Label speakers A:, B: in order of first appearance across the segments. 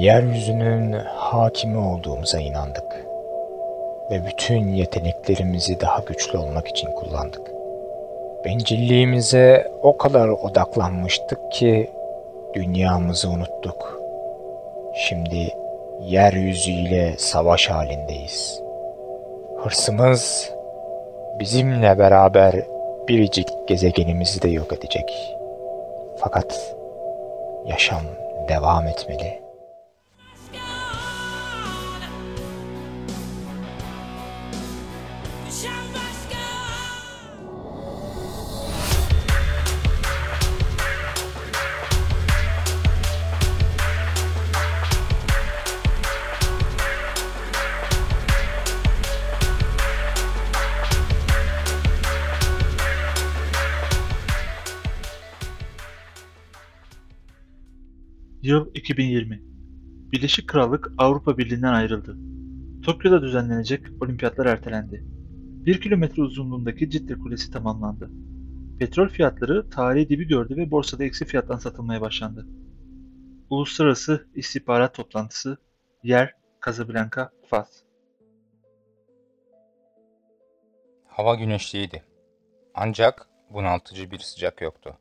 A: Yeryüzünün hakimi olduğumuza inandık. Ve bütün yeteneklerimizi daha güçlü olmak için kullandık. Bencilliğimize o kadar odaklanmıştık ki dünyamızı unuttuk. Şimdi yeryüzüyle savaş halindeyiz. Hırsımız bizimle beraber biricik gezegenimizi de yok edecek. Fakat yaşam devam etmeli.
B: Yıl 2020. Birleşik Krallık Avrupa Birliği'nden ayrıldı. Tokyo'da düzenlenecek olimpiyatlar ertelendi. 1 kilometre uzunluğundaki Cidde Kulesi tamamlandı. Petrol fiyatları tarihi dibi gördü ve borsada eksi fiyattan satılmaya başlandı. Uluslararası İstihbarat Toplantısı Yer Casablanca, Fas.
C: Hava güneşliydi. Ancak bunaltıcı bir sıcak yoktu.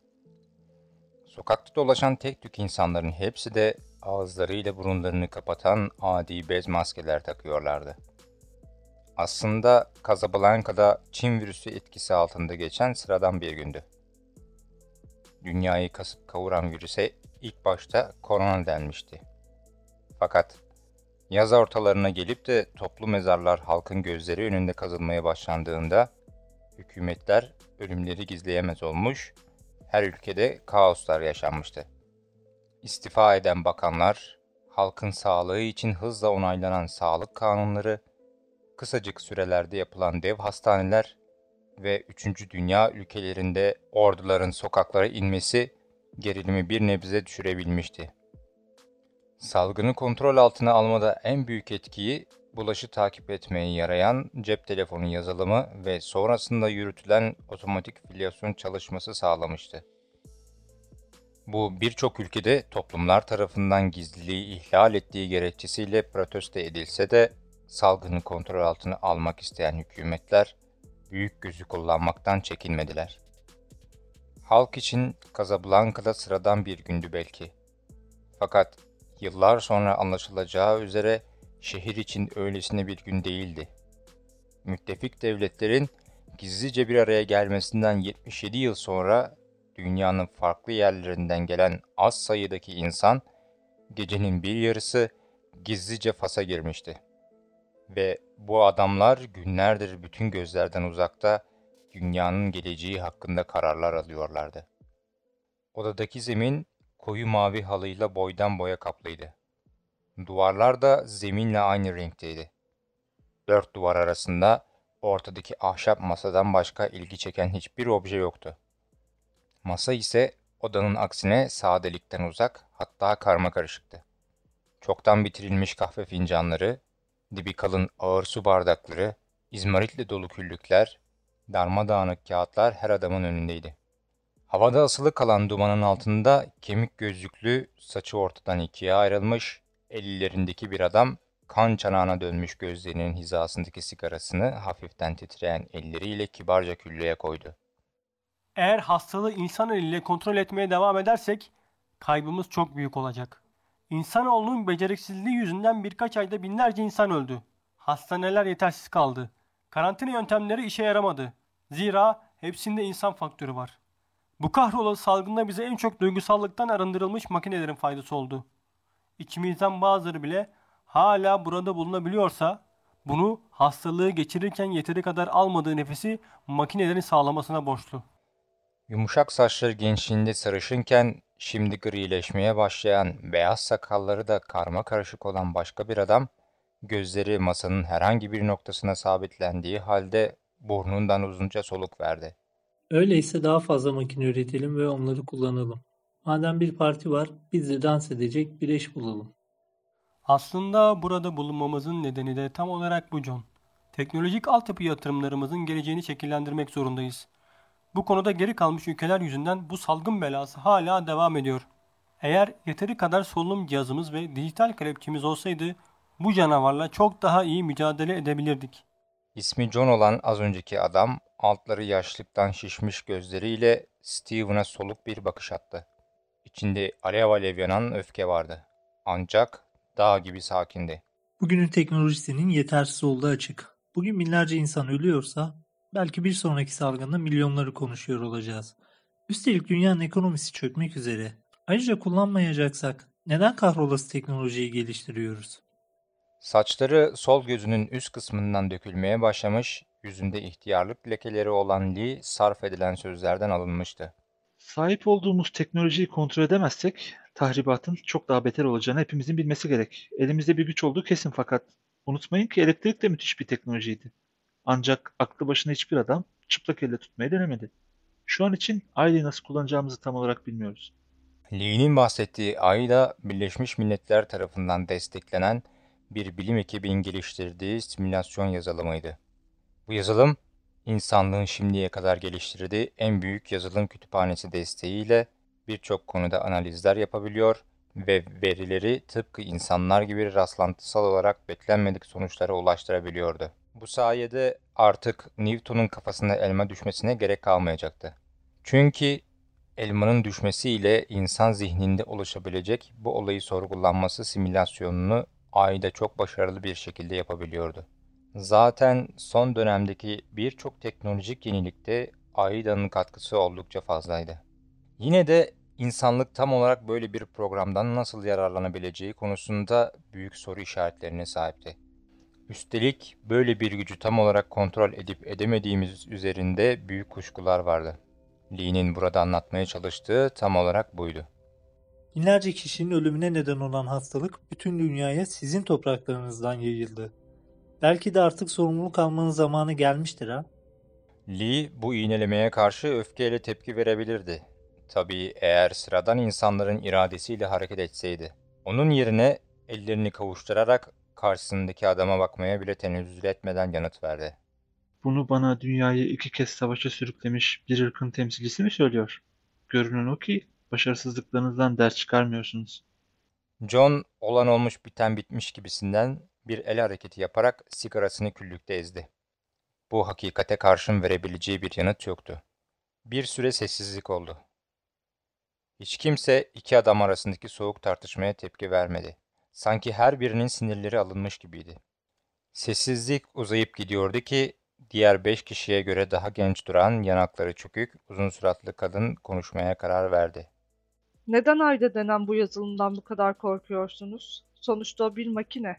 C: Sokakta dolaşan tek tük insanların hepsi de ağızlarıyla burunlarını kapatan adi bez maskeler takıyorlardı. Aslında Casablanca'da Çin virüsü etkisi altında geçen sıradan bir gündü. Dünyayı kasıp kavuran virüse ilk başta korona denmişti. Fakat yaz ortalarına gelip de toplu mezarlar halkın gözleri önünde kazılmaya başlandığında hükümetler ölümleri gizleyemez olmuş her ülkede kaoslar yaşanmıştı. İstifa eden bakanlar, halkın sağlığı için hızla onaylanan sağlık kanunları, kısacık sürelerde yapılan dev hastaneler ve 3. Dünya ülkelerinde orduların sokaklara inmesi gerilimi bir nebze düşürebilmişti. Salgını kontrol altına almada en büyük etkiyi bulaşı takip etmeye yarayan cep telefonu yazılımı ve sonrasında yürütülen otomatik filyasyon çalışması sağlamıştı. Bu birçok ülkede toplumlar tarafından gizliliği ihlal ettiği gerekçesiyle protesto edilse de salgını kontrol altına almak isteyen hükümetler büyük gözü kullanmaktan çekinmediler. Halk için Casablanca'da sıradan bir gündü belki. Fakat yıllar sonra anlaşılacağı üzere şehir için öylesine bir gün değildi. Müttefik devletlerin gizlice bir araya gelmesinden 77 yıl sonra dünyanın farklı yerlerinden gelen az sayıdaki insan gecenin bir yarısı gizlice Fas'a girmişti. Ve bu adamlar günlerdir bütün gözlerden uzakta dünyanın geleceği hakkında kararlar alıyorlardı. Odadaki zemin koyu mavi halıyla boydan boya kaplıydı. Duvarlar da zeminle aynı renkteydi. Dört duvar arasında ortadaki ahşap masadan başka ilgi çeken hiçbir obje yoktu. Masa ise odanın aksine sadelikten uzak hatta karma karışıktı. Çoktan bitirilmiş kahve fincanları, dibi kalın ağır su bardakları, izmaritle dolu küllükler, darmadağınık kağıtlar her adamın önündeydi. Havada asılı kalan dumanın altında kemik gözlüklü, saçı ortadan ikiye ayrılmış, ellerindeki bir adam kan çanağına dönmüş gözlerinin hizasındaki sigarasını hafiften titreyen elleriyle kibarca küllüğe koydu.
D: Eğer hastalığı insan eliyle kontrol etmeye devam edersek kaybımız çok büyük olacak. İnsanoğlunun beceriksizliği yüzünden birkaç ayda binlerce insan öldü. Hastaneler yetersiz kaldı. Karantina yöntemleri işe yaramadı. Zira hepsinde insan faktörü var. Bu kahrolası salgında bize en çok duygusallıktan arındırılmış makinelerin faydası oldu. İçimizden bazıları bile hala burada bulunabiliyorsa bunu hastalığı geçirirken yeteri kadar almadığı nefesi makinelerin sağlamasına borçlu.
C: Yumuşak saçları gençliğinde sarışınken şimdi grileşmeye başlayan beyaz sakalları da karma karışık olan başka bir adam, gözleri masanın herhangi bir noktasına sabitlendiği halde burnundan uzunca soluk verdi.
E: Öyleyse daha fazla makine üretelim ve onları kullanalım. Madem bir parti var, biz de dans edecek bir eş bulalım.
D: Aslında burada bulunmamızın nedeni de tam olarak bu John. Teknolojik altyapı yatırımlarımızın geleceğini şekillendirmek zorundayız. Bu konuda geri kalmış ülkeler yüzünden bu salgın belası hala devam ediyor. Eğer yeteri kadar solunum cihazımız ve dijital kelepçemiz olsaydı bu canavarla çok daha iyi mücadele edebilirdik.
C: İsmi John olan az önceki adam altları yaşlıktan şişmiş gözleriyle Steven'a soluk bir bakış attı. İçinde alev alev yanan öfke vardı. Ancak dağ gibi sakindi.
E: Bugünün teknolojisinin yetersiz olduğu açık. Bugün binlerce insan ölüyorsa belki bir sonraki salgında milyonları konuşuyor olacağız. Üstelik dünyanın ekonomisi çökmek üzere. Ayrıca kullanmayacaksak neden kahrolası teknolojiyi geliştiriyoruz?
C: Saçları sol gözünün üst kısmından dökülmeye başlamış, yüzünde ihtiyarlık lekeleri olan Lee sarf edilen sözlerden alınmıştı.
B: Sahip olduğumuz teknolojiyi kontrol edemezsek tahribatın çok daha beter olacağını hepimizin bilmesi gerek. Elimizde bir güç olduğu kesin fakat unutmayın ki elektrik de müthiş bir teknolojiydi. Ancak aklı başına hiçbir adam çıplak elle tutmayı denemedi. Şu an için aileyi nasıl kullanacağımızı tam olarak bilmiyoruz.
C: Lee'nin bahsettiği AIDA, Birleşmiş Milletler tarafından desteklenen bir bilim ekibinin geliştirdiği simülasyon yazılımıydı. Bu yazılım, insanlığın şimdiye kadar geliştirdiği en büyük yazılım kütüphanesi desteğiyle birçok konuda analizler yapabiliyor ve verileri tıpkı insanlar gibi rastlantısal olarak beklenmedik sonuçlara ulaştırabiliyordu. Bu sayede artık Newton'un kafasına elma düşmesine gerek kalmayacaktı. Çünkü elmanın düşmesiyle insan zihninde oluşabilecek bu olayı sorgulanması simülasyonunu ayda çok başarılı bir şekilde yapabiliyordu. Zaten son dönemdeki birçok teknolojik yenilikte AIDA'nın katkısı oldukça fazlaydı. Yine de insanlık tam olarak böyle bir programdan nasıl yararlanabileceği konusunda büyük soru işaretlerine sahipti. Üstelik böyle bir gücü tam olarak kontrol edip edemediğimiz üzerinde büyük kuşkular vardı. Lee'nin burada anlatmaya çalıştığı tam olarak buydu.
E: Binlerce kişinin ölümüne neden olan hastalık bütün dünyaya sizin topraklarınızdan yayıldı. Belki de artık sorumluluk almanın zamanı gelmiştir ha?
C: Lee bu iğnelemeye karşı öfkeyle tepki verebilirdi. Tabii eğer sıradan insanların iradesiyle hareket etseydi. Onun yerine ellerini kavuşturarak karşısındaki adama bakmaya bile tenezzül etmeden yanıt verdi.
B: Bunu bana dünyayı iki kez savaşa sürüklemiş bir ırkın temsilcisi mi söylüyor? Görünen o ki başarısızlıklarınızdan ders çıkarmıyorsunuz.
C: John olan olmuş biten bitmiş gibisinden bir el hareketi yaparak sigarasını küllükte ezdi. Bu hakikate karşın verebileceği bir yanıt yoktu. Bir süre sessizlik oldu. Hiç kimse iki adam arasındaki soğuk tartışmaya tepki vermedi. Sanki her birinin sinirleri alınmış gibiydi. Sessizlik uzayıp gidiyordu ki diğer beş kişiye göre daha genç duran, yanakları çökük, uzun suratlı kadın konuşmaya karar verdi.
F: Neden Ayda denen bu yazılımdan bu kadar korkuyorsunuz? Sonuçta bir makine.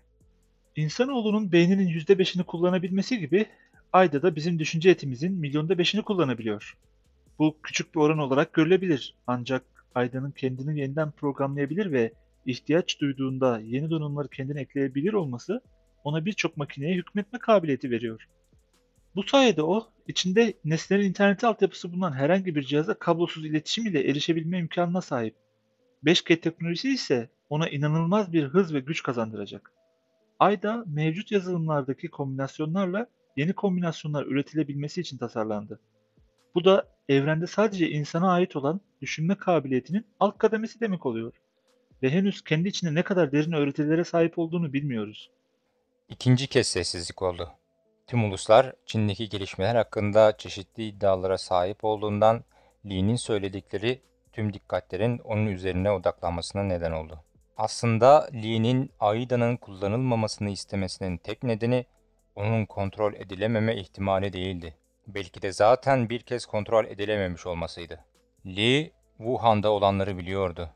B: İnsanoğlunun beyninin yüzde beşini kullanabilmesi gibi Ayda da bizim düşünce etimizin milyonda beşini kullanabiliyor. Bu küçük bir oran olarak görülebilir ancak Ayda'nın kendini yeniden programlayabilir ve ihtiyaç duyduğunda yeni donanımları kendine ekleyebilir olması ona birçok makineye hükmetme kabiliyeti veriyor. Bu sayede o, içinde nesnelerin interneti altyapısı bulunan herhangi bir cihaza kablosuz iletişim ile erişebilme imkanına sahip. 5G teknolojisi ise ona inanılmaz bir hız ve güç kazandıracak. Ayda mevcut yazılımlardaki kombinasyonlarla yeni kombinasyonlar üretilebilmesi için tasarlandı. Bu da evrende sadece insana ait olan düşünme kabiliyetinin alt kademesi demek oluyor. Ve henüz kendi içinde ne kadar derin öğretilere sahip olduğunu bilmiyoruz.
C: İkinci kez sessizlik oldu. Tüm uluslar Çin'deki gelişmeler hakkında çeşitli iddialara sahip olduğundan Lee'nin söyledikleri tüm dikkatlerin onun üzerine odaklanmasına neden oldu. Aslında Lee'nin AIDA'nın kullanılmamasını istemesinin tek nedeni onun kontrol edilememe ihtimali değildi. Belki de zaten bir kez kontrol edilememiş olmasıydı. Lee, Wuhan'da olanları biliyordu.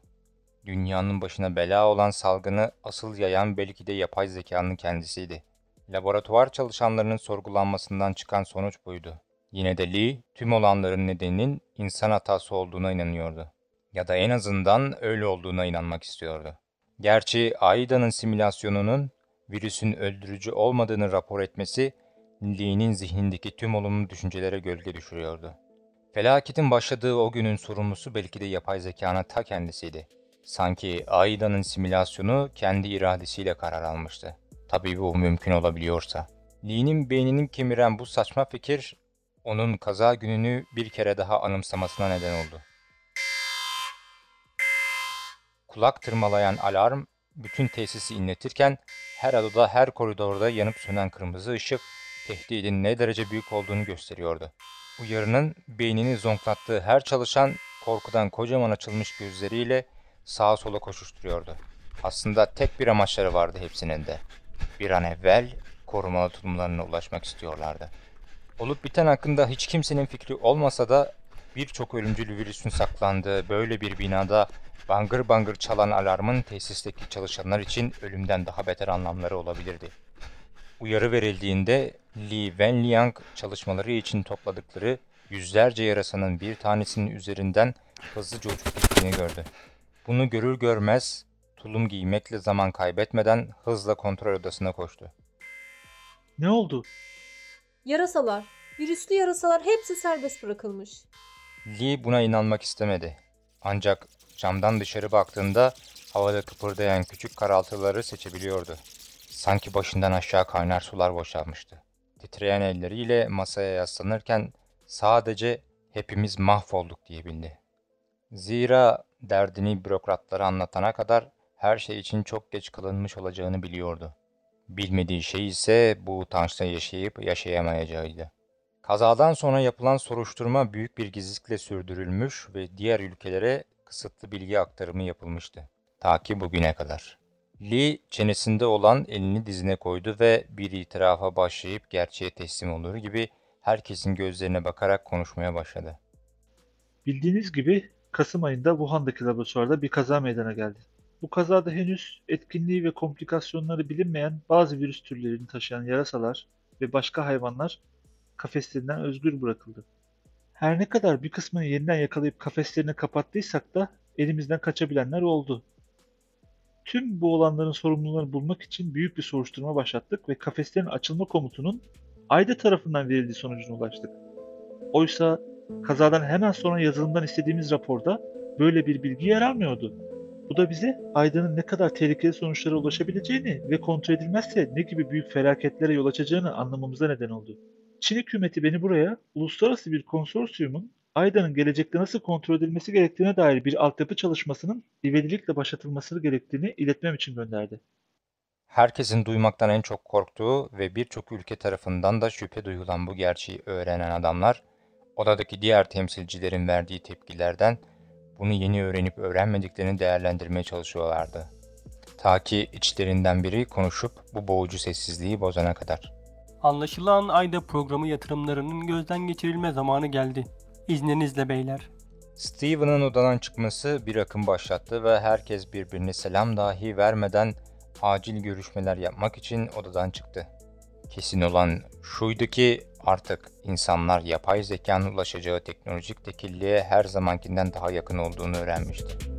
C: Dünyanın başına bela olan salgını asıl yayan belki de yapay zekanın kendisiydi. Laboratuvar çalışanlarının sorgulanmasından çıkan sonuç buydu. Yine de Lee, tüm olanların nedeninin insan hatası olduğuna inanıyordu. Ya da en azından öyle olduğuna inanmak istiyordu. Gerçi AIDA'nın simülasyonunun virüsün öldürücü olmadığını rapor etmesi, Lee'nin zihnindeki tüm olumlu düşüncelere gölge düşürüyordu. Felaketin başladığı o günün sorumlusu belki de yapay zekanın ta kendisiydi. Sanki AIDA'nın simülasyonu kendi iradesiyle karar almıştı. Tabii bu mümkün olabiliyorsa. Lee'nin beynini kemiren bu saçma fikir, onun kaza gününü bir kere daha anımsamasına neden oldu. Kulak tırmalayan alarm bütün tesisi inletirken her odada her koridorda yanıp sönen kırmızı ışık tehdidin ne derece büyük olduğunu gösteriyordu. Uyarının beynini zonklattığı her çalışan korkudan kocaman açılmış gözleriyle sağa sola koşuşturuyordu. Aslında tek bir amaçları vardı hepsinin de. Bir an evvel korumalı tutumlarına ulaşmak istiyorlardı. Olup biten hakkında hiç kimsenin fikri olmasa da birçok ölümcül virüsün saklandığı böyle bir binada bangır bangır çalan alarmın tesisteki çalışanlar için ölümden daha beter anlamları olabilirdi. Uyarı verildiğinde Li Wenliang çalışmaları için topladıkları yüzlerce yarasanın bir tanesinin üzerinden hızlıca uçup gittiğini gördü. Bunu görür görmez tulum giymekle zaman kaybetmeden hızla kontrol odasına koştu.
B: Ne oldu?
G: Yarasalar, virüslü yarasalar hepsi serbest bırakılmış.
C: Lee buna inanmak istemedi. Ancak camdan dışarı baktığında havada kıpırdayan küçük karaltıları seçebiliyordu. Sanki başından aşağı kaynar sular boşalmıştı. Titreyen elleriyle masaya yaslanırken sadece hepimiz mahvolduk diyebildi. Zira derdini bürokratlara anlatana kadar her şey için çok geç kalınmış olacağını biliyordu. Bilmediği şey ise bu utançla yaşayıp yaşayamayacağıydı. Kazadan sonra yapılan soruşturma büyük bir gizlilikle sürdürülmüş ve diğer ülkelere kısıtlı bilgi aktarımı yapılmıştı. Ta ki bugüne kadar. Lee çenesinde olan elini dizine koydu ve bir itirafa başlayıp gerçeğe teslim olur gibi herkesin gözlerine bakarak konuşmaya başladı.
B: Bildiğiniz gibi Kasım ayında Wuhan'daki laboratuvarda bir kaza meydana geldi. Bu kazada henüz etkinliği ve komplikasyonları bilinmeyen bazı virüs türlerini taşıyan yarasalar ve başka hayvanlar kafeslerinden özgür bırakıldı. Her ne kadar bir kısmını yeniden yakalayıp kafeslerini kapattıysak da elimizden kaçabilenler oldu. Tüm bu olanların sorumlularını bulmak için büyük bir soruşturma başlattık ve kafeslerin açılma komutunun Ayda tarafından verildiği sonucuna ulaştık. Oysa kazadan hemen sonra yazılımdan istediğimiz raporda böyle bir bilgi yer almıyordu. Bu da bize Ayda'nın ne kadar tehlikeli sonuçlara ulaşabileceğini ve kontrol edilmezse ne gibi büyük felaketlere yol açacağını anlamamıza neden oldu. Çin hükümeti beni buraya uluslararası bir konsorsiyumun Ayda'nın gelecekte nasıl kontrol edilmesi gerektiğine dair bir altyapı çalışmasının ivedilikle başlatılması gerektiğini iletmem için gönderdi.
C: Herkesin duymaktan en çok korktuğu ve birçok ülke tarafından da şüphe duyulan bu gerçeği öğrenen adamlar, odadaki diğer temsilcilerin verdiği tepkilerden bunu yeni öğrenip öğrenmediklerini değerlendirmeye çalışıyorlardı. Ta ki içlerinden biri konuşup bu boğucu sessizliği bozana kadar.
D: Anlaşılan Ayda programı yatırımlarının gözden geçirilme zamanı geldi. İzninizle beyler.
C: Steven'ın odadan çıkması bir akım başlattı ve herkes birbirine selam dahi vermeden acil görüşmeler yapmak için odadan çıktı. Kesin olan şuydu ki artık insanlar yapay zekanın ulaşacağı teknolojik tekilliğe her zamankinden daha yakın olduğunu öğrenmişti.